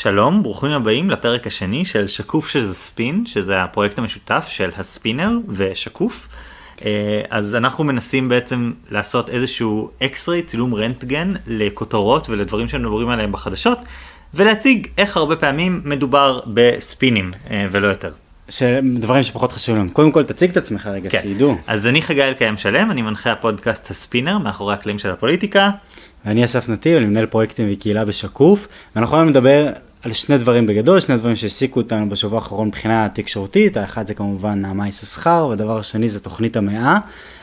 שלום, ברוכים הבאים לפרק השני של שקוף שזה ספין, שזה הפרויקט המשותף של הספינר ושקוף. אה, אז אנחנו מנסים בעצם לעשות איזשהו x-ray, צילום רנטגן לכותרות ולדברים שמדברים עליהם בחדשות, ולהציג איך הרבה פעמים מדובר בספינים אה, ולא יותר. דברים שפחות חשובים לנו. קודם כל תציג את עצמך רגע, כן. שידעו. אז אני חגי אלקיים שלם, אני מנחה הפודקאסט הספינר מאחורי הקלעים של הפוליטיקה. ואני אסף נתיב, אני מנהל פרויקטים וקהילה בשקוף, ואנחנו היום נדבר על שני דברים בגדול, שני דברים שהעסיקו אותנו בשבוע האחרון מבחינה תקשורתית, האחד זה כמובן נעמה יששכר, והדבר השני זה תוכנית המאה.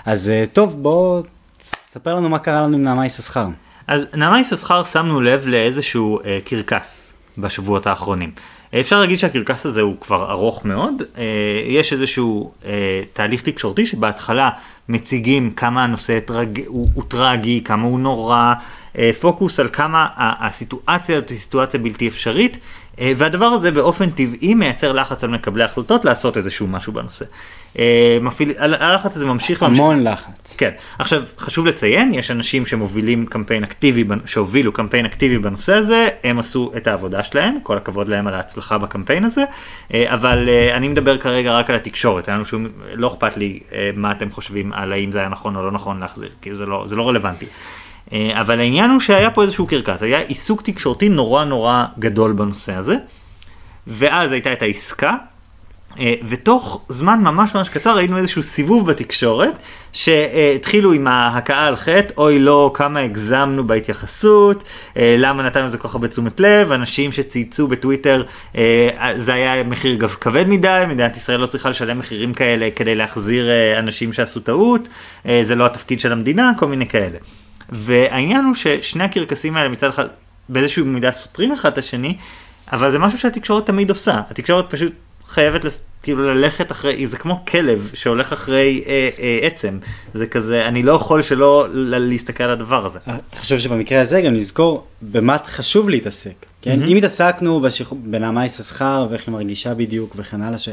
אז אה, טוב, בוא תספר לנו מה קרה לנו עם נעמה יששכר. אז נעמה יששכר שמנו לב לאיזשהו אה, קרקס בשבועות האחרונים. אפשר להגיד שהקרקס הזה הוא כבר ארוך מאוד, אה, יש איזשהו אה, תהליך תקשורתי שבהתחלה מציגים כמה הנושא טרג... הוא, הוא טרגי, כמה הוא נורא, אה, פוקוס על כמה הסיטואציה הזאת היא סיטואציה בלתי אפשרית, והדבר הזה באופן טבעי מייצר לחץ על מקבלי החלטות לעשות איזשהו משהו בנושא. אה, מפעיל, הלחץ הזה ממשיך. המון ממשיך. לחץ. כן. עכשיו, חשוב לציין, יש אנשים שמובילים קמפיין אקטיבי, שהובילו קמפיין אקטיבי בנושא הזה, הם עשו את העבודה שלהם, כל הכבוד להם על ההצלחה בקמפיין הזה, אבל אני מדבר כרגע רק על התקשורת, היה לנו שום, לא אכפת לי מה אתם חושבים על האם זה היה נכון או לא נכון להחזיר, כי זה לא, זה לא רלוונטי. אה, אבל העניין הוא שהיה פה איזשהו קרקס, היה עיסוק תקשורתי נורא נורא גדול בנושא הזה, ואז הייתה את העסקה, אה, ותוך זמן ממש ממש קצר ראינו איזשהו סיבוב בתקשורת, שהתחילו עם ההכאה על חטא, אוי לא, כמה הגזמנו בהתייחסות, אה, למה נתנו לזה כל כך הרבה תשומת לב, אנשים שצייצו בטוויטר, זה היה מחיר כבד מדי, מדינת ישראל לא צריכה לשלם מחירים כאלה כדי להחזיר אנשים שעשו טעות, זה לא התפקיד של המדינה, כל מיני כאלה. והעניין הוא ששני הקרקסים האלה מצד אחד באיזושהי מידה סותרים אחד את השני, אבל זה משהו שהתקשורת תמיד עושה. התקשורת פשוט חייבת לס... כאילו ללכת אחרי, זה כמו כלב שהולך אחרי אה, אה, עצם. זה כזה, אני לא יכול שלא להסתכל על הדבר הזה. אני חושב שבמקרה הזה גם נזכור במה חשוב להתעסק. כן? Mm-hmm. אם התעסקנו בשכ... בנעמה יששכר ואיך היא מרגישה בדיוק וכן הלאה, ש...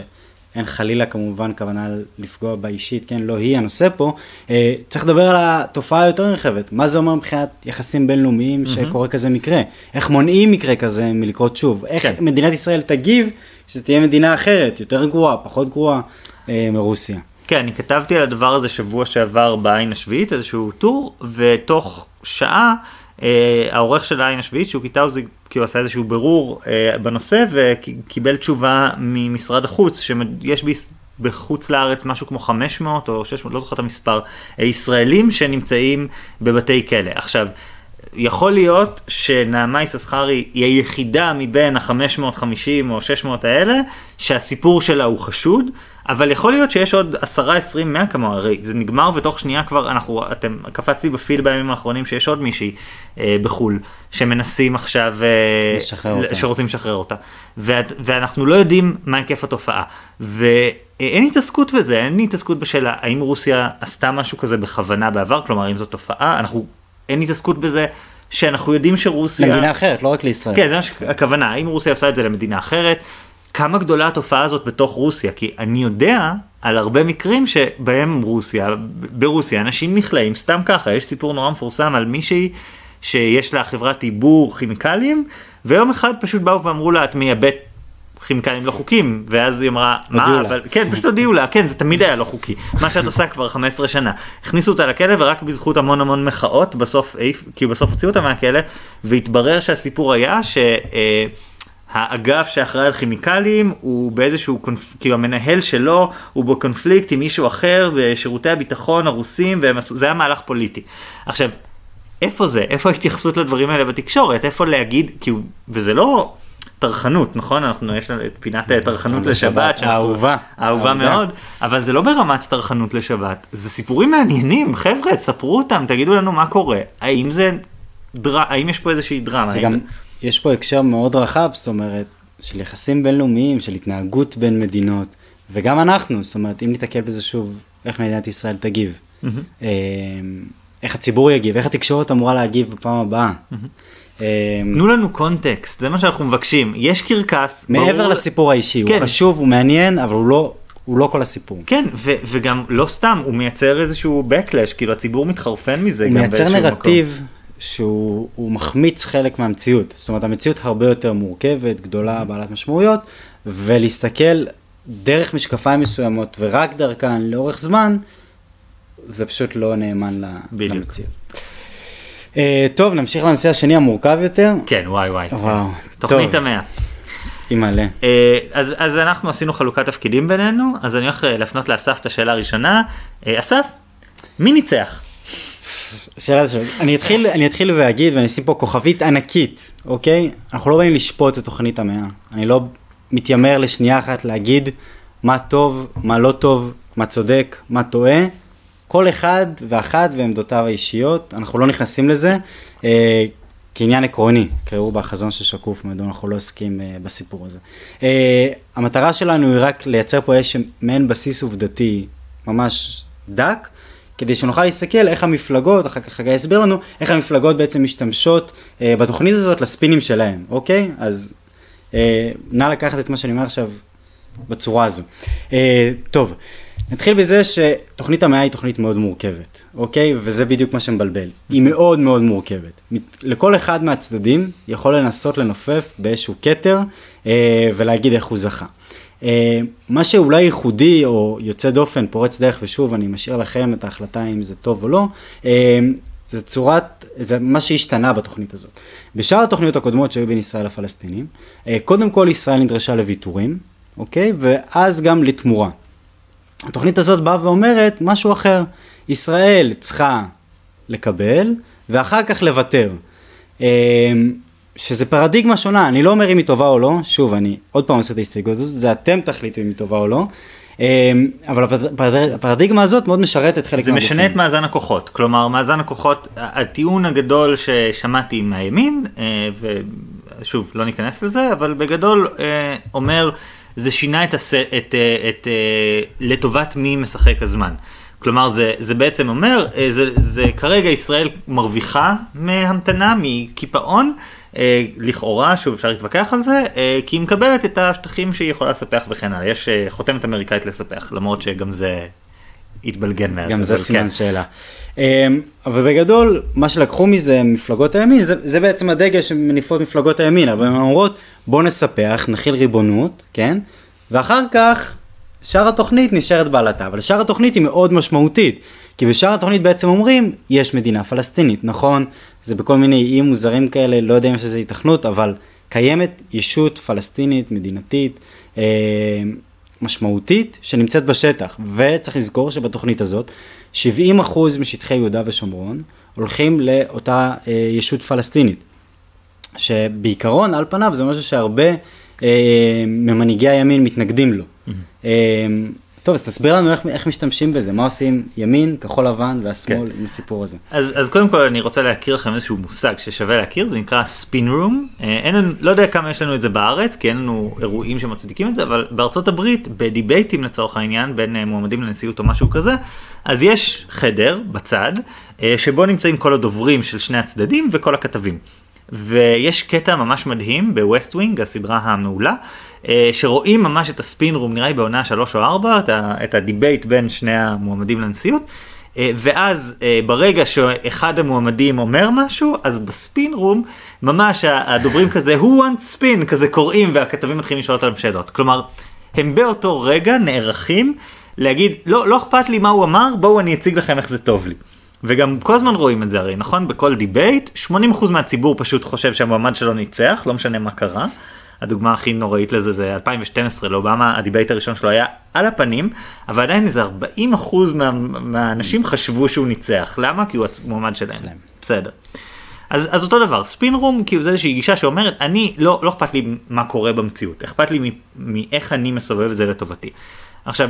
אין חלילה כמובן כוונה לפגוע בה אישית, כן, לא היא הנושא פה, אה, צריך לדבר על התופעה היותר רחבת, מה זה אומר מבחינת יחסים בינלאומיים mm-hmm. שקורה כזה מקרה, איך מונעים מקרה כזה מלקרות שוב, איך כן. מדינת ישראל תגיב שזו תהיה מדינה אחרת, יותר גרועה, פחות גרועה אה, מרוסיה. כן, אני כתבתי על הדבר הזה שבוע שעבר בעין השביעית, איזשהו טור, ותוך שעה העורך של העין השביעית, שהוא קיטאוזי, כי הוא עשה איזשהו ברור אה, בנושא וקיבל תשובה ממשרד החוץ, שיש בי... בחוץ לארץ משהו כמו 500 או 600, לא זוכר את המספר, אה, ישראלים שנמצאים בבתי כלא. עכשיו, יכול להיות שנעמה יששכרי היא היחידה מבין ה-550 או 600 האלה שהסיפור שלה הוא חשוד, אבל יכול להיות שיש עוד 10, 20, 100 כמוה, הרי זה נגמר ותוך שנייה כבר אנחנו, אתם, קפצתי בפיד בימים האחרונים שיש עוד מישהי אה, בחו"ל שמנסים עכשיו, אה, לשחרר אותה. שרוצים לשחרר אותה, ו, ואנחנו לא יודעים מה היקף התופעה, ואין התעסקות בזה, אין התעסקות בשאלה האם רוסיה עשתה משהו כזה בכוונה בעבר, כלומר אם זו תופעה, אנחנו אין התעסקות בזה שאנחנו יודעים שרוסיה... למדינה אחרת, לא רק לישראל. כן, זה מה שהכוונה, האם רוסיה עושה את זה למדינה אחרת, כמה גדולה התופעה הזאת בתוך רוסיה, כי אני יודע על הרבה מקרים שבהם רוסיה, ברוסיה אנשים נכלאים סתם ככה, יש סיפור נורא מפורסם על מישהי שיש לה חברת עיבור כימיקלים, ויום אחד פשוט באו ואמרו לה את מייבאת כימיקלים לא חוקיים, ואז היא אמרה, מה, אבל, כן, פשוט הודיעו לה, כן, זה תמיד היה לא חוקי, מה שאת עושה כבר 15 שנה. הכניסו אותה לכלא ורק בזכות המון המון מחאות, בסוף, כי בסוף הוציאו אותה מהכלא, והתברר שהסיפור היה ש... אה, האגף שאחראי על כימיקלים הוא באיזשהו, קונפ... כאילו המנהל שלו הוא בקונפליקט עם מישהו אחר בשירותי הביטחון הרוסים, וזה היה מהלך פוליטי. עכשיו, איפה זה? איפה ההתייחסות לדברים האלה בתקשורת? איפה להגיד, כאילו, וזה לא טרחנות, נכון? אנחנו, יש לנו את פינת טרחנות לשבת, האהובה, אהובה מאוד, אבל זה לא ברמת טרחנות לשבת, זה סיפורים מעניינים, חבר'ה, ספרו אותם, תגידו לנו מה קורה, האם זה, דר... האם יש פה איזושהי דרמה? זה גם, זה... יש פה הקשר מאוד רחב, זאת אומרת, של יחסים בינלאומיים, של התנהגות בין מדינות, וגם אנחנו, זאת אומרת, אם ניתקל בזה שוב, איך מדינת ישראל תגיב, mm-hmm. איך הציבור יגיב, איך התקשורת אמורה להגיב בפעם הבאה. Mm-hmm. תנו לנו קונטקסט, זה מה שאנחנו מבקשים. יש קרקס. מעבר ברור... לסיפור האישי, כן. הוא חשוב, הוא מעניין, אבל הוא לא... הוא לא כל הסיפור. כן, ו- וגם לא סתם, הוא מייצר איזשהו backlash, כאילו הציבור מתחרפן מזה. הוא מייצר נרטיב מקום. שהוא הוא מחמיץ חלק מהמציאות. זאת אומרת, המציאות הרבה יותר מורכבת, גדולה, בעלת משמעויות, ולהסתכל דרך משקפיים מסוימות ורק דרכן לאורך זמן, זה פשוט לא נאמן בדיוק. למציאות. Uh, טוב, נמשיך לנושא השני המורכב יותר. כן, וואי וואי. וואו, תוכנית. המאה. אימא'לה. אה, אז, אז אנחנו עשינו חלוקת תפקידים בינינו, אז אני הולך אה, להפנות לאסף את השאלה הראשונה. אה, אסף, מי ניצח? שאלה זו, אני אתחיל, אני אתחיל ואגיד, ואני אשים פה כוכבית ענקית, אוקיי? אנחנו לא באים לשפוט את תוכנית המאה. אני לא מתיימר לשנייה אחת להגיד מה טוב, מה לא טוב, מה צודק, מה טועה. כל אחד ואחת ועמדותיו האישיות, אנחנו לא נכנסים לזה אה, כעניין עקרוני, קראו בחזון של שקוף, מדוע אנחנו לא עוסקים אה, בסיפור הזה. אה, המטרה שלנו היא רק לייצר פה איזשהו מעין בסיס עובדתי ממש דק, כדי שנוכל להסתכל איך המפלגות, אחר כך חגי יסביר לנו, איך המפלגות בעצם משתמשות אה, בתוכנית הזאת לספינים שלהם, אוקיי? אז אה, נא לקחת את מה שאני אומר עכשיו בצורה הזו. אה, טוב, נתחיל בזה שתוכנית המאה היא תוכנית מאוד מורכבת, אוקיי? וזה בדיוק מה שמבלבל. היא מאוד מאוד מורכבת. לכל אחד מהצדדים יכול לנסות לנופף באיזשהו כתר אה, ולהגיד איך הוא זכה. אה, מה שאולי ייחודי או יוצא דופן, פורץ דרך, ושוב, אני משאיר לכם את ההחלטה אם זה טוב או לא, אה, זה צורת, זה מה שהשתנה בתוכנית הזאת. בשאר התוכניות הקודמות שהיו בין ישראל לפלסטינים, אה, קודם כל ישראל נדרשה לוויתורים, אוקיי? ואז גם לתמורה. התוכנית הזאת באה ואומרת משהו אחר. ישראל צריכה לקבל, ואחר כך לוותר. שזה פרדיגמה שונה, אני לא אומר אם היא טובה או לא, שוב, אני עוד פעם עושה את ההסתייגות הזאת, זה אתם תחליטו אם היא טובה או לא, אמ, אבל הפר- פר- הפרדיגמה הזאת מאוד משרתת חלק זה משנה את מהגופים. מאזן הכוחות, כלומר מאזן הכוחות, הטיעון הגדול ששמעתי מהימין, אה, ושוב לא ניכנס לזה, אבל בגדול אה, אומר זה שינה את, הס... את, אה, את אה, לטובת מי משחק הזמן. כלומר זה, זה בעצם אומר, אה, זה, זה כרגע ישראל מרוויחה מהמתנה, מקיפאון, אה, לכאורה, שוב אפשר להתווכח על זה, אה, כי היא מקבלת את השטחים שהיא יכולה לספח וכן הלאה, יש אה, חותמת אמריקאית לספח, למרות שגם זה התבלגן מאז. גם זה סימן כן. שאלה. אבל בגדול, מה שלקחו מזה מפלגות הימין, זה, זה בעצם הדגל שמניפות מפלגות הימין, אבל הן אומרות, בואו נספח, נכיל ריבונות, כן? ואחר כך, שאר התוכנית נשארת בעלתה, אבל שאר התוכנית היא מאוד משמעותית, כי בשאר התוכנית בעצם אומרים, יש מדינה פלסטינית, נכון? זה בכל מיני איים מוזרים כאלה, לא יודע אם יש לזה התכנות, אבל קיימת ישות פלסטינית, מדינתית, אה, משמעותית שנמצאת בשטח, וצריך לזכור שבתוכנית הזאת 70% משטחי יהודה ושומרון הולכים לאותה אה, ישות פלסטינית, שבעיקרון על פניו זה משהו שהרבה אה, ממנהיגי הימין מתנגדים לו. אה, טוב, אז תסביר לנו איך, איך משתמשים בזה, מה עושים ימין, כחול לבן והשמאל כן. עם הסיפור הזה. אז, אז קודם כל אני רוצה להכיר לכם איזשהו מושג ששווה להכיר, זה נקרא spin room. אין לנו, לא יודע כמה יש לנו את זה בארץ, כי אין לנו אירועים שמצדיקים את זה, אבל בארצות הברית, בדיבייטים לצורך העניין, בין אה, מועמדים לנשיאות או משהו כזה, אז יש חדר בצד, אה, שבו נמצאים כל הדוברים של שני הצדדים וכל הכתבים. ויש קטע ממש מדהים ב West Wing, הסדרה המעולה, אה, שרואים ממש את ה spin room, נראה לי בעונה 3 או 4, את, ה debate בין שני המועמדים לנשיאות. אה, ואז אה, ברגע שאחד המועמדים אומר משהו, אז ב spin room, ממש הדוברים כזה, who wants spin, כזה קוראים, והכתבים מתחילים לשאול אותם שאלות. כלומר, הם באותו רגע נערכים להגיד, לא, לא אכפת לי מה הוא אמר, בואו אני אציג לכם איך זה טוב לי. וגם כל הזמן רואים את זה הרי, נכון? בכל debate, 80% מהציבור פשוט חושב שהמועמד שלו ניצח, לא משנה מה קרה. הדוגמה הכי נוראית לזה זה 2012, לאובמה הדיבייט הראשון שלו היה על הפנים, אבל עדיין איזה 40% מה, מהאנשים חשבו שהוא ניצח. למה? כי הוא המועמד שלהם. שלהם. בסדר. אז, אז אותו דבר, ספין רום כאילו זה איזושהי גישה שאומרת, אני, לא, לא אכפת לי מה קורה במציאות, אכפת לי מאיך אני מסובב את זה לטובתי. עכשיו,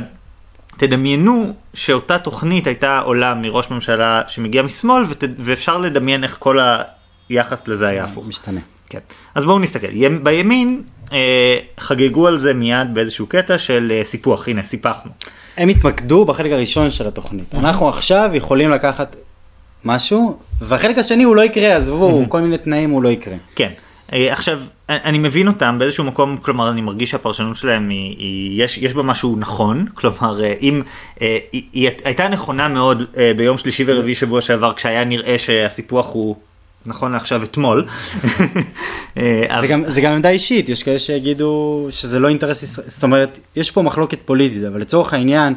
תדמיינו שאותה תוכנית הייתה עולה מראש ממשלה שמגיע משמאל, ות, ואפשר לדמיין איך כל היחס לזה היה הפוך. משתנה. כן. אז בואו נסתכל. ימ- בימין אה, חגגו על זה מיד באיזשהו קטע של אה, סיפוח, הנה סיפחנו. הם התמקדו בחלק הראשון של התוכנית. אנחנו עכשיו יכולים לקחת משהו, והחלק השני הוא לא יקרה, עזבו, כל מיני תנאים הוא לא יקרה. כן. אה, עכשיו, אני מבין אותם באיזשהו מקום, כלומר אני מרגיש שהפרשנות שלהם היא, היא יש, יש בה משהו נכון, כלומר אה, אם, אה, היא, היא הייתה נכונה מאוד אה, ביום שלישי ורביעי שבוע שעבר כשהיה נראה שהסיפוח הוא נכון לעכשיו אתמול. אה, זה גם, זה גם עמדה אישית, יש כאלה שיגידו שזה לא אינטרס ישראל, זאת אומרת, יש פה מחלוקת פוליטית, אבל לצורך העניין,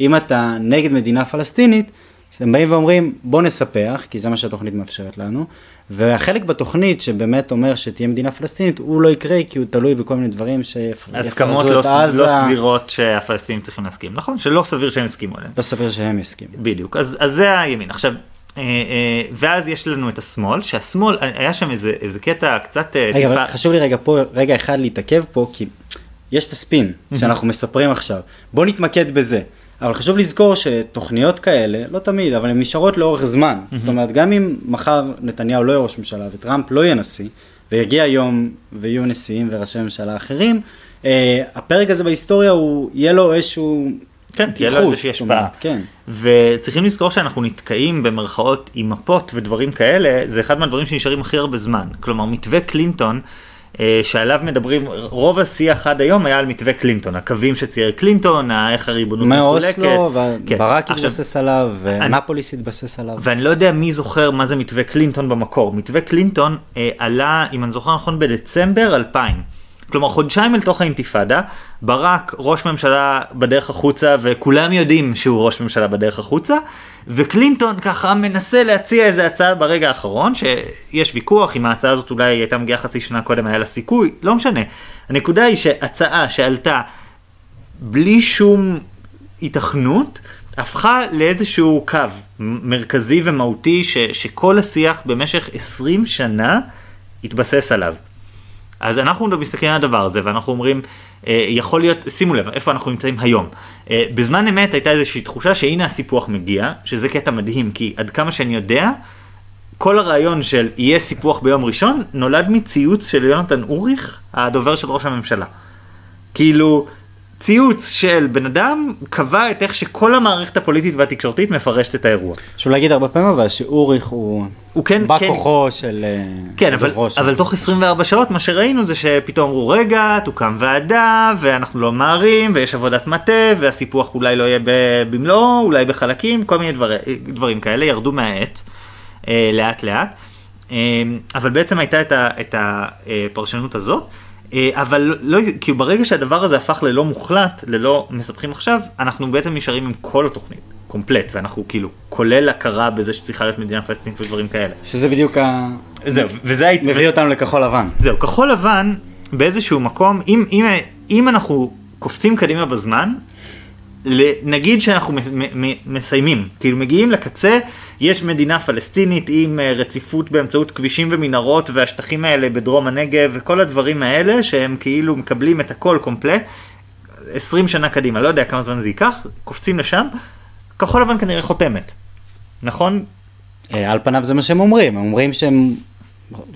אם אתה נגד מדינה פלסטינית, אז הם באים ואומרים, בוא נספח, כי זה מה שהתוכנית מאפשרת לנו, והחלק בתוכנית שבאמת אומר שתהיה מדינה פלסטינית, הוא לא יקרה כי הוא תלוי בכל מיני דברים הסכמות לא, את עזה. לא סבירות שהפלסטינים צריכים להסכים, נכון? שלא סביר שהם יסכימו עליהן. לא סביר שהם יסכימו. בדיוק, אז, אז זה הימין. עכשיו, אה, אה, ואז יש לנו את השמאל, שהשמאל, היה שם איזה, איזה קטע קצת אה, רגע, אבל חשוב לי רגע פה, רגע אחד להתעכב פה, כי יש את הספין שאנחנו מספרים עכשיו. בוא נתמקד בזה. אבל חשוב לזכור שתוכניות כאלה, לא תמיד, אבל הן נשארות לאורך זמן. זאת אומרת, גם אם מחר נתניהו לא יהיה ראש ממשלה וטראמפ לא יהיה נשיא, ויגיע יום ויהיו נשיאים וראשי ממשלה אחרים, אה, הפרק הזה בהיסטוריה הוא, יהיה לו איזשהו כן, תהיה לו איזושהי השפעה. כן. וצריכים לזכור שאנחנו נתקעים במרכאות עם מפות ודברים כאלה, זה אחד מהדברים שנשארים הכי הרבה זמן. כלומר, מתווה קלינטון, שעליו מדברים, רוב השיח עד היום היה על מתווה קלינטון, הקווים שצייר קלינטון, איך הריבונות מחולקת. מאוסלו, כן. התבסס עליו, ונפוליס התבסס עליו. ואני לא יודע מי זוכר מה זה מתווה קלינטון במקור. מתווה קלינטון אה, עלה, אם אני זוכר נכון, בדצמבר 2000. כלומר חודשיים אל תוך האינתיפאדה, ברק ראש ממשלה בדרך החוצה וכולם יודעים שהוא ראש ממשלה בדרך החוצה, וקלינטון ככה מנסה להציע איזה הצעה ברגע האחרון, שיש ויכוח אם ההצעה הזאת אולי הייתה מגיעה חצי שנה קודם היה לה סיכוי, לא משנה. הנקודה היא שהצעה שעלתה בלי שום התכנות, הפכה לאיזשהו קו מרכזי ומהותי ש, שכל השיח במשך 20 שנה התבסס עליו. אז אנחנו מסתכלים על הדבר הזה ואנחנו אומרים, אה, יכול להיות, שימו לב, איפה אנחנו נמצאים היום. אה, בזמן אמת הייתה איזושהי תחושה שהנה הסיפוח מגיע, שזה קטע מדהים, כי עד כמה שאני יודע, כל הרעיון של יהיה סיפוח ביום ראשון, נולד מציוץ של יונתן אוריך, הדובר של ראש הממשלה. כאילו, ציוץ של בן אדם קבע את איך שכל המערכת הפוליטית והתקשורתית מפרשת את האירוע. חשוב להגיד הרבה פעמים אבל שאוריך הוא, הוא כן, בא כן, כוחו של אה, כן, אבל, אבל תוך 24 שעות מה שראינו זה שפתאום אמרו רגע, תוקם ועדה ואנחנו לא ממהרים ויש עבודת מטה והסיפוח אולי לא יהיה במלואו, אולי בחלקים, כל מיני דבר, דברים כאלה ירדו מהעץ אה, לאט לאט. אה, אבל בעצם הייתה את הפרשנות הזאת. אה, אבל לא, כי ברגע שהדבר הזה הפך ללא מוחלט, ללא מספחים עכשיו, אנחנו בעצם נשארים עם כל התוכנית, קומפלט, ואנחנו כאילו, כולל הכרה בזה שצריכה להיות מדינה פלסטינית ודברים כאלה. שזה בדיוק ה... זהו, וזה. מביא אותנו לכחול לבן. זהו, כחול לבן, באיזשהו מקום, אם, אם, אם אנחנו קופצים קדימה בזמן, נגיד שאנחנו מסיימים, כאילו מגיעים לקצה, יש מדינה פלסטינית עם אה, רציפות באמצעות כבישים ומנהרות והשטחים האלה בדרום הנגב וכל הדברים האלה שהם כאילו מקבלים את הכל קומפלט, 20 שנה קדימה, לא יודע כמה זמן זה ייקח, קופצים לשם, כחול לבן כנראה חותמת, נכון? אה, על פניו זה מה שהם אומרים, הם אומרים שהם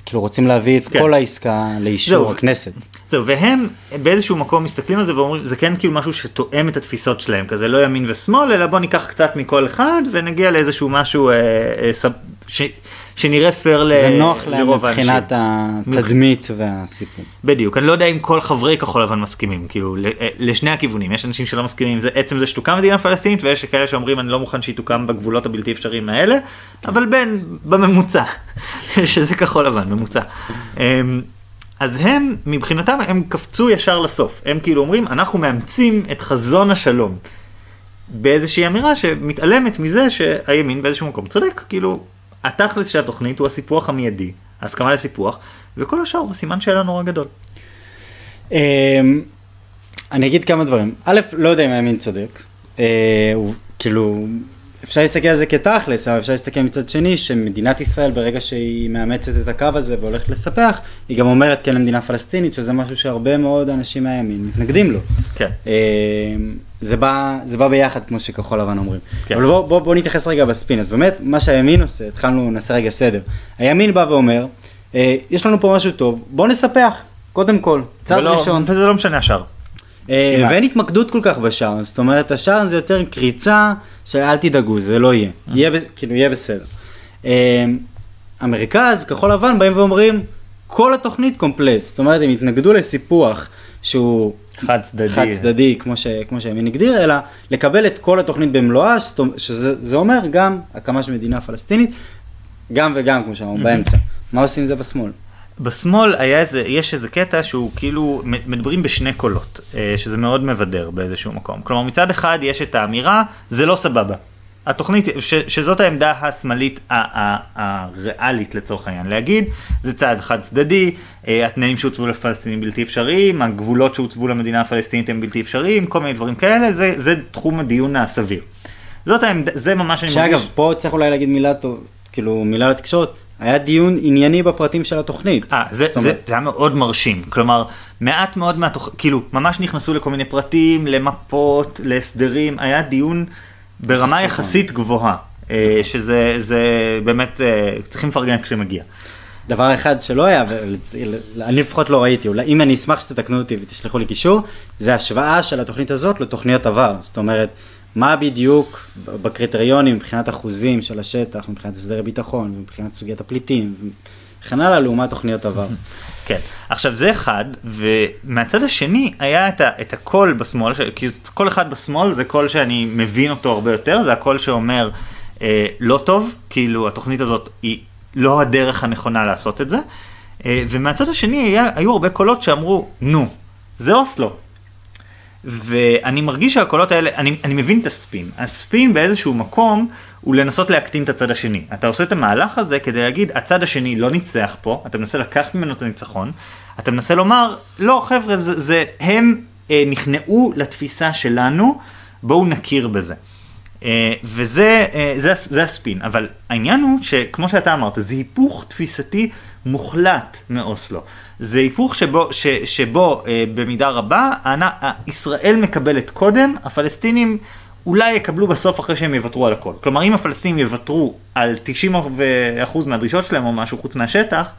כאילו רוצים להביא את כן. כל העסקה לאישור זהו, הכנסת. זהו, והם באיזשהו מקום מסתכלים על זה ואומרים, זה כן כאילו משהו שתואם את התפיסות שלהם, כזה לא ימין ושמאל, אלא בוא ניקח קצת מכל אחד ונגיע לאיזשהו משהו אה, אה, ש, שנראה פייר לרוב האנשים. זה נוח להם מבחינת התדמית והסיפור. בדיוק, אני לא יודע אם כל חברי כחול לבן מסכימים, כאילו אה, לשני הכיוונים, יש אנשים שלא מסכימים, זה עצם זה שתוקם מדינה פלסטינית ויש כאלה שאומרים אני לא מוכן שהיא תוקם בגבולות הבלתי אפשריים האלה, אבל בין, בממוצע, שזה כחול לבן, ממוצע. אמ, אז הם, מבחינתם, הם קפצו ישר לסוף. הם כאילו אומרים, אנחנו מאמצים את חזון השלום. באיזושהי אמירה שמתעלמת מזה שהימין באיזשהו מקום צודק, כאילו, התכלס של התוכנית הוא הסיפוח המיידי, ההסכמה לסיפוח, וכל השאר זה סימן שאלה נורא גדול. אמ, אני אגיד כמה דברים. א', לא יודע אם הימין צודק. אה, כאילו, אפשר להסתכל על זה כתכלס, אבל אפשר להסתכל מצד שני, שמדינת ישראל ברגע שהיא מאמצת את הקו הזה והולכת לספח, היא גם אומרת כן למדינה פלסטינית, שזה משהו שהרבה מאוד אנשים מהימין מתנגדים לו. כן. אה, זה בא, זה בא ביחד, כמו שכחול לבן אומרים. כן. אבל בוא, בוא, בוא נתייחס רגע בספין. אז באמת, מה שהימין עושה, התחלנו, נעשה רגע סדר. הימין בא ואומר, אה, יש לנו פה משהו טוב, בוא נספח, קודם כל, צעד ולא, ראשון. וזה לא משנה השאר. אה, ואין התמקדות כל כך בשער, זאת אומרת השער זה יותר קריצה של אל תדאגו, זה לא יהיה, אה. יהיה כאילו יהיה בסדר. אה, המרכז, כחול לבן, באים ואומרים, כל התוכנית קומפלט, זאת אומרת הם התנגדו לסיפוח שהוא חד צדדי, חד צדדי כמו, ש, כמו שהימין הגדיר, אלא לקבל את כל התוכנית במלואה, שזה אומר גם הקמה של מדינה פלסטינית, גם וגם, כמו שאמרנו, באמצע. מה עושים זה בשמאל? בשמאל היה איזה, יש איזה קטע שהוא כאילו מדברים בשני קולות, אה, שזה מאוד מבדר באיזשהו מקום. כלומר מצד אחד יש את האמירה, זה לא סבבה. התוכנית, ש, שזאת העמדה השמאלית הריאלית לצורך העניין, להגיד, זה צעד חד צדדי, אה, התנאים שהוצבו לפלסטינים בלתי אפשריים, הגבולות שהוצבו למדינה הפלסטינית הם בלתי אפשריים, כל מיני דברים כאלה, זה, זה תחום הדיון הסביר. זאת העמדה, זה ממש אני מרגיש. שאגב, פה צריך אולי להגיד מילה טוב, כאילו מילה לתקשורת, היה דיון ענייני בפרטים של התוכנית. אה, זה, זה, זה היה מאוד מרשים. כלומר, מעט מאוד מהתוכנית, כאילו, ממש נכנסו לכל מיני פרטים, למפות, להסדרים, היה דיון ברמה יחסית גבוהה, אה, נכון. שזה זה באמת, אה, צריכים לפרגן כשמגיע. דבר אחד שלא היה, ואני לפחות לא ראיתי, אולי אם אני אשמח שתתקנו אותי ותשלחו לי קישור, זה השוואה של התוכנית הזאת לתוכניות עבר. זאת אומרת, מה בדיוק בקריטריונים מבחינת אחוזים של השטח, מבחינת הסדרי ביטחון, מבחינת סוגיית הפליטים, וכן הלאה, לעומת תוכניות עבר. כן, עכשיו זה אחד, ומהצד השני היה את, ה, את הקול בשמאל, כי כל אחד בשמאל זה קול שאני מבין אותו הרבה יותר, זה הקול שאומר אה, לא טוב, כאילו התוכנית הזאת היא לא הדרך הנכונה לעשות את זה, אה, ומהצד השני היה, היו הרבה קולות שאמרו, נו, זה אוסלו, ואני מרגיש שהקולות האלה, אני, אני מבין את הספין. הספין באיזשהו מקום הוא לנסות להקטין את הצד השני. אתה עושה את המהלך הזה כדי להגיד, הצד השני לא ניצח פה, אתה מנסה לקחת ממנו את הניצחון, אתה מנסה לומר, לא חבר'ה, זה, זה, הם אה, נכנעו לתפיסה שלנו, בואו נכיר בזה. אה, וזה אה, זה, זה הספין, אבל העניין הוא שכמו שאתה אמרת, זה היפוך תפיסתי מוחלט מאוסלו. זה היפוך שבו, ש, שבו אה, במידה רבה אני, ישראל מקבלת קודם, הפלסטינים אולי יקבלו בסוף אחרי שהם יוותרו על הכל. כלומר אם הפלסטינים יוותרו על 90% מהדרישות שלהם או משהו חוץ מהשטח,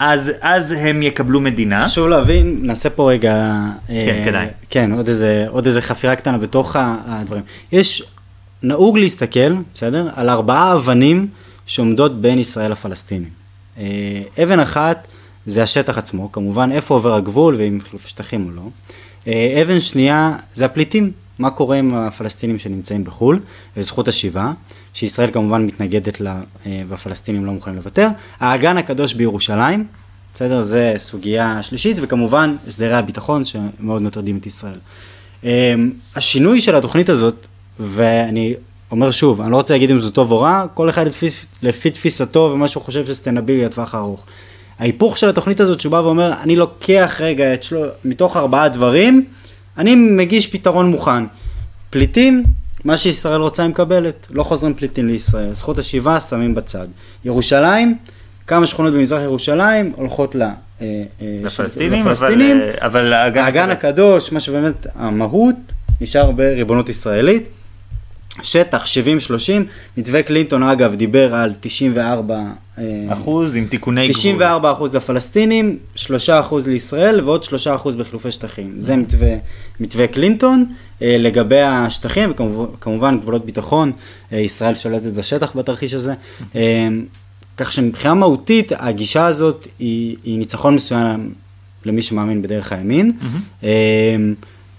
אז, אז הם יקבלו מדינה. חשוב להבין, נעשה פה רגע... כן, אה, כדאי. כן, עוד איזה, עוד איזה חפירה קטנה בתוך הדברים. יש, נהוג להסתכל, בסדר? על ארבעה אבנים שעומדות בין ישראל לפלסטינים. אה, אבן אחת זה השטח עצמו, כמובן איפה עובר הגבול ואם חילוף שטחים או לא. אה, אבן שנייה זה הפליטים, מה קורה עם הפלסטינים שנמצאים בחו"ל, וזכות השיבה, שישראל כמובן מתנגדת לה אה, והפלסטינים לא מוכנים לוותר. האגן הקדוש בירושלים, בסדר? זה סוגיה שלישית, וכמובן הסדרי הביטחון שמאוד מטרדים את ישראל. השינוי של התוכנית הזאת, ואני אומר שוב, אני לא רוצה להגיד אם זה טוב או רע, כל אחד לפי, לפי תפיסתו ומה שהוא חושב שסטנבילי לטווח הארוך. ההיפוך של התוכנית הזאת שהוא בא ואומר, אני לוקח רגע את שלו, מתוך ארבעה דברים, אני מגיש פתרון מוכן. פליטים, מה שישראל רוצה היא מקבלת, לא חוזרים פליטים לישראל, זכות השיבה שמים בצד. ירושלים, כמה שכונות במזרח ירושלים הולכות ל... אה, אה, לפלסטינים, לפלסטינים, אבל, אה, אבל האגן הקדוש, מה שבאמת המהות, נשאר בריבונות ישראלית. שטח 70-30, מתווה קלינטון אגב דיבר על 94 אה, אחוז עם תיקוני 94 גבול. אחוז לפלסטינים, 3 אחוז לישראל ועוד 3 אחוז בחילופי שטחים. זה מתווה, מתווה קלינטון. אה, לגבי השטחים וכמובן גבולות ביטחון, אה, ישראל שולטת בשטח בתרחיש הזה. כך שמבחינה מהותית הגישה הזאת היא, היא ניצחון מסוים למי שמאמין בדרך הימין. Mm-hmm.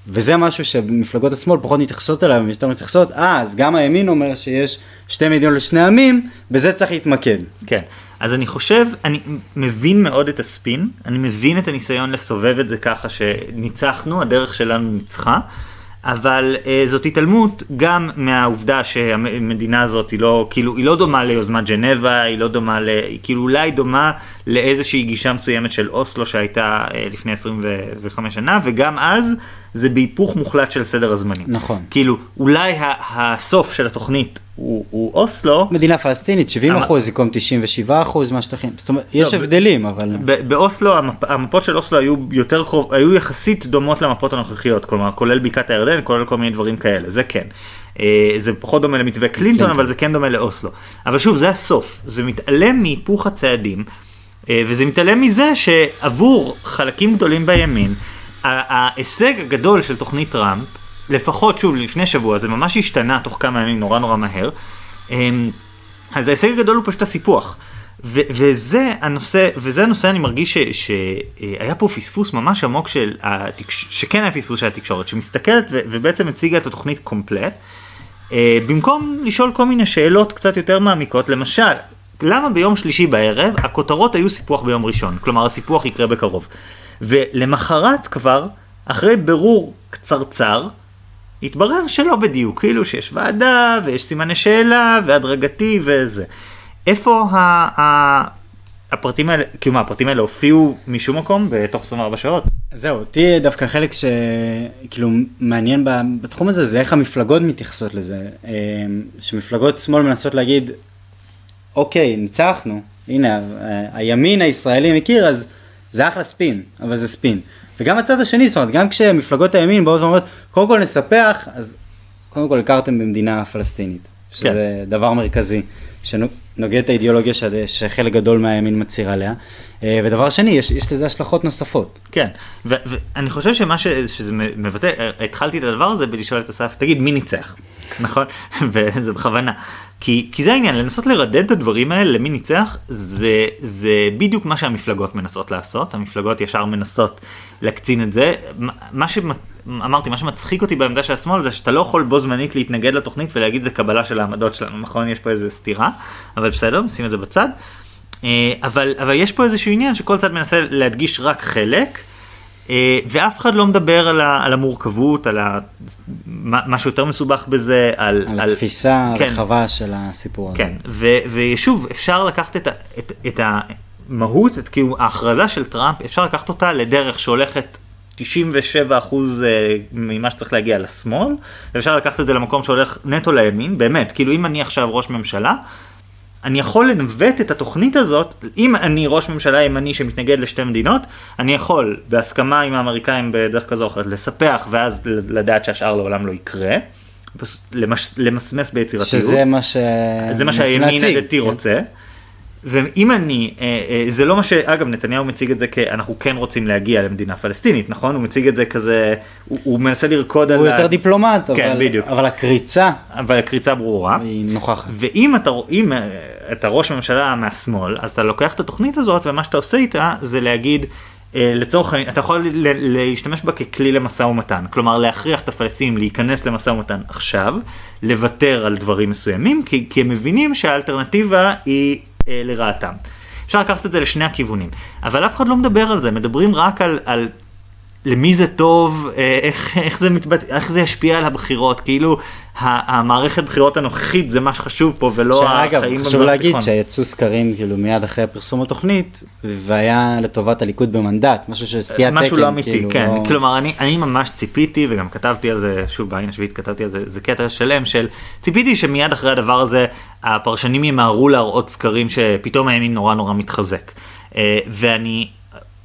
וזה משהו שמפלגות השמאל פחות מתייחסות אליו, ויותר מתייחסות, אה, אז גם הימין אומר שיש שתי מדינות לשני עמים, בזה צריך להתמקד. כן, אז אני חושב, אני מבין מאוד את הספין, אני מבין את הניסיון לסובב את זה ככה שניצחנו, הדרך שלנו ניצחה. אבל אה, זאת התעלמות גם מהעובדה שהמדינה הזאת היא לא, כאילו, היא לא דומה ליוזמת ג'נבה, היא לא דומה, ל, היא כאילו אולי דומה לאיזושהי גישה מסוימת של אוסלו שהייתה אה, לפני 25 שנה, וגם אז זה בהיפוך מוחלט של סדר הזמנים. נכון. כאילו, אולי הסוף של התוכנית הוא, הוא אוסלו. מדינה פלסטינית, 70 המ... אחוז במקום 97 אחוז מהשטחים. זאת אומרת, יש לא, הבדלים, אבל... באוסלו, המפ, המפות של אוסלו היו יותר קרוב, היו יחסית דומות למפות הנוכחיות, כלומר, כולל בקעת הירדן, כולל כל מיני דברים כאלה, זה כן. אה, זה פחות דומה למתווה קלינטון, אבל זה כן דומה לאוסלו. אבל שוב, זה הסוף, זה מתעלם מהיפוך הצעדים, וזה מתעלם מזה שעבור חלקים גדולים בימין, ההישג הגדול של תוכנית טראמפ, לפחות שוב לפני שבוע, זה ממש השתנה תוך כמה ימים נורא נורא מהר, אמ, אז ההישג הגדול הוא פשוט הסיפוח. ו- וזה הנושא, וזה הנושא אני מרגיש שהיה פה פספוס ממש עמוק של, התקש... שכן היה פספוס של התקשורת, שמסתכלת ו- ובעצם הציגה את התוכנית קומפלט, uh, במקום לשאול כל מיני שאלות קצת יותר מעמיקות, למשל, למה ביום שלישי בערב הכותרות היו סיפוח ביום ראשון, כלומר הסיפוח יקרה בקרוב. ולמחרת כבר, אחרי בירור קצרצר, התברר שלא בדיוק, כאילו שיש ועדה ויש סימני שאלה והדרגתי וזה. איפה ה... ה... הפרטים האלה, כאילו מה, הפרטים האלה הופיעו משום מקום בתוך 24 שעות? זהו, אותי דווקא חלק שכאילו מעניין בתחום הזה זה איך המפלגות מתייחסות לזה. אה, שמפלגות שמאל מנסות להגיד, אוקיי, ניצחנו, הנה, הימין הישראלי מכיר, אז זה אחלה ספין, אבל זה ספין. וגם הצד השני, זאת אומרת, גם כשמפלגות הימין באות ואומרות, קודם כל נספח, אז קודם כל הכרתם במדינה פלסטינית, שזה כן. דבר מרכזי, שנוגד את האידיאולוגיה ש... שחלק גדול מהימין מצהיר עליה. אה, ודבר שני, יש, יש לזה השלכות נוספות. כן, ו- ואני חושב שמה ש- שזה מבטא, אה, התחלתי את הדבר הזה בלשאול את אסף, תגיד, מי ניצח? נכון? וזה בכוונה. כי, כי זה העניין, לנסות לרדד את הדברים האלה למי ניצח, זה, זה בדיוק מה שהמפלגות מנסות לעשות, המפלגות ישר מנסות להקצין את זה. מה שאמרתי, מה שמצחיק אותי בעמדה של השמאל זה שאתה לא יכול בו זמנית להתנגד לתוכנית ולהגיד זה קבלה של העמדות שלנו, נכון? יש פה איזה סתירה, אבל בסדר, נשים את זה בצד. אה, אבל, אבל יש פה איזשהו עניין שכל צד מנסה להדגיש רק חלק. אה, ואף אחד לא מדבר על, ה, על המורכבות, על ה, מה שיותר מסובך בזה, על... על התפיסה כן, הרחבה של הסיפור הזה. כן, ו, ושוב, אפשר לקחת את, ה, את, את המהות, את כאילו ההכרזה של טראמפ, אפשר לקחת אותה לדרך שהולכת 97% אה, ממה שצריך להגיע לשמאל, ואפשר לקחת את זה למקום שהולך נטו לימין, באמת, כאילו אם אני עכשיו ראש ממשלה, אני יכול לנווט את התוכנית הזאת, אם אני ראש ממשלה ימני שמתנגד לשתי מדינות, אני יכול בהסכמה עם האמריקאים בדרך כזו או אחרת לספח ואז לדעת שהשאר לעולם לא יקרה. למש, למסמס ביצירתיות. שזה מה ש... זה מה שהימין הדתי כן. ואם אני, אה, אה, זה לא מה ש... אגב, נתניהו מציג את זה כאנחנו כן רוצים להגיע למדינה פלסטינית, נכון? הוא מציג את זה כזה, הוא, הוא מנסה לרקוד הוא על... הוא יותר ה... דיפלומט, כן, אבל, בדיוק. אבל הקריצה... אבל הקריצה ברורה. היא נוכחת. ואם אתה, אם אה, אתה ראש ממשלה מהשמאל, אז אתה לוקח את התוכנית הזאת, ומה שאתה עושה איתה זה להגיד, לצורך העניין, אתה יכול להשתמש בה ככלי למשא ומתן, כלומר להכריח את הפלסטינים להיכנס למשא ומתן עכשיו, לוותר על דברים מסוימים, כי, כי הם מבינים שהאלטרנטיבה היא לרעתם. אפשר לקחת את זה לשני הכיוונים, אבל אף אחד לא מדבר על זה, מדברים רק על, על למי זה טוב, אה, איך, איך, זה מתבט... איך זה ישפיע על הבחירות, כאילו המערכת בחירות הנוכחית זה מה שחשוב פה ולא החיים במזרח התיכון. חשוב להגיד שיצאו סקרים כאילו מיד אחרי פרסום התוכנית והיה לטובת הליכוד במנדט, משהו של סטיית תקן. משהו לא אמיתי, כאילו, כן, לא... כלומר אני, אני ממש ציפיתי וגם כתבתי על זה, שוב בעין השביעית כתבתי על זה, זה קטע שלם של ציפיתי שמיד אחרי הדבר הזה הפרשנים ימהרו להראות סקרים שפתאום הימין נורא נורא מתחזק. אה, ואני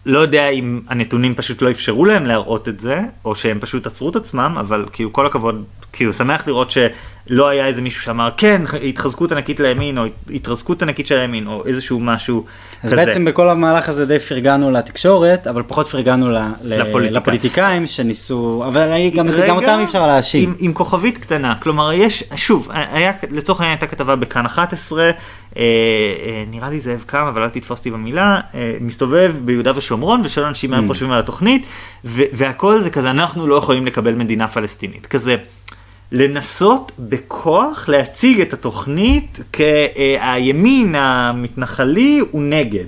לא יודע אם הנתונים פשוט לא אפשרו להם להראות את זה, או שהם פשוט עצרו את עצמם, אבל כאילו כל הכבוד, כאילו שמח לראות שלא היה איזה מישהו שאמר כן, התחזקות ענקית לימין, או התרסקות ענקית של הימין, או איזשהו משהו אז כזה. אז בעצם בכל המהלך הזה די פרגנו לתקשורת, אבל פחות פרגנו ל- לפוליטיקאים. לפוליטיקאים שניסו, אבל גם, רגע, גם אותם אפשר להאשים. עם, עם כוכבית קטנה, כלומר יש, שוב, היה, לצורך העניין הייתה כתבה בכאן 11, אה, אה, נראה לי זאב קם, אבל אל תתפוס אותי במילה, אה, מסתובב ביהודה ושומרון ושואל אנשים מה הם mm. חושבים על התוכנית, והכל זה כזה, אנחנו לא יכולים לקבל מדינה פלסטינית. כזה, לנסות בכוח להציג את התוכנית כהימין המתנחלי הוא נגד.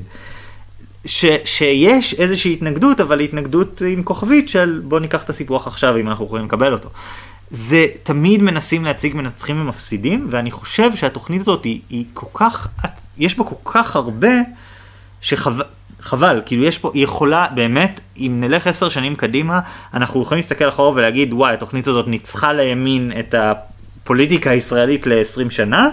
ש, שיש איזושהי התנגדות, אבל התנגדות עם כוכבית של בוא ניקח את הסיפוח עכשיו אם אנחנו יכולים לקבל אותו. זה תמיד מנסים להציג מנצחים ומפסידים, ואני חושב שהתוכנית הזאת היא, היא כל כך, יש בה כל כך הרבה, שחבל, כאילו יש פה, היא יכולה באמת, אם נלך עשר שנים קדימה, אנחנו יכולים להסתכל אחורה ולהגיד, וואי, התוכנית הזאת ניצחה לימין את הפוליטיקה הישראלית ל-20 שנה,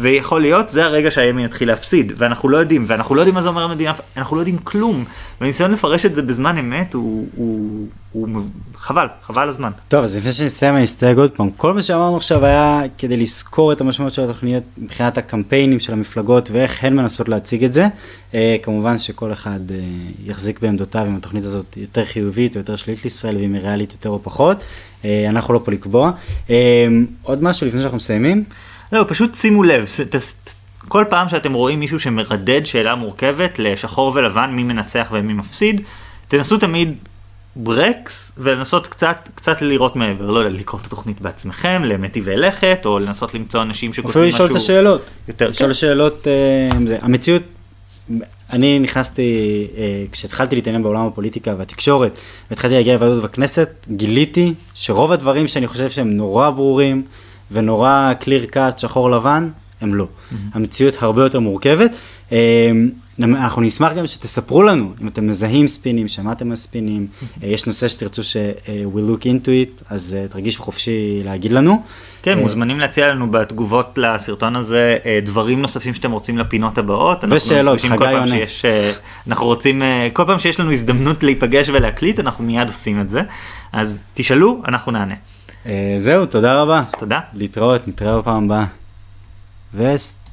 ויכול להיות זה הרגע שהימין יתחיל להפסיד ואנחנו לא יודעים ואנחנו לא יודעים מה זה אומר המדינה אנחנו לא יודעים כלום. וניסיון לפרש את זה בזמן אמת הוא, הוא, הוא, הוא חבל חבל הזמן. טוב אז לפני שנסיים אני אסתייג עוד פעם. כל מה שאמרנו עכשיו היה כדי לזכור את המשמעות של התוכניות מבחינת הקמפיינים של המפלגות ואיך הן מנסות להציג את זה. אה, כמובן שכל אחד אה, יחזיק בעמדותיו אם התוכנית הזאת יותר חיובית או יותר שלילית לישראל ואם היא ריאלית יותר או פחות. אה, אנחנו לא פה לקבוע. עוד משהו לפני שאנחנו מסיימים. לא, פשוט שימו לב, כל פעם שאתם רואים מישהו שמרדד שאלה מורכבת לשחור ולבן, מי מנצח ומי מפסיד, תנסו תמיד ברקס ולנסות קצת קצת לראות מעבר, לא לקרוא את התוכנית בעצמכם למטיבי לכת או לנסות למצוא אנשים אפילו שכותבים משהו לשאול את השאלות. יותר, לשאול כן. שאלות, אה, זה. המציאות, אני נכנסתי, אה, כשהתחלתי להתעניין בעולם הפוליטיקה והתקשורת, והתחלתי להגיע לוועדות בכנסת, גיליתי שרוב הדברים שאני חושב שהם נורא ברורים ונורא clear cut, שחור לבן, הם לא. המציאות הרבה יותר מורכבת. אה, אנחנו נשמח גם שתספרו לנו, אם אתם מזהים ספינים, שמעתם על ספינים, אה, יש נושא שתרצו ש- אה, we look into it, אז אה, תרגישו חופשי להגיד לנו. כן, מוזמנים להציע לנו בתגובות לסרטון הזה דברים נוספים שאתם רוצים לפינות הבאות. ושאלות, חגי עונה. שיש, אנחנו רוצים, כל פעם שיש לנו הזדמנות להיפגש ולהקליט, אנחנו מיד עושים את זה. אז תשאלו, אנחנו נענה. אה, זהו, תודה רבה. תודה. להתראות, נתראה בפעם הבאה. וסט.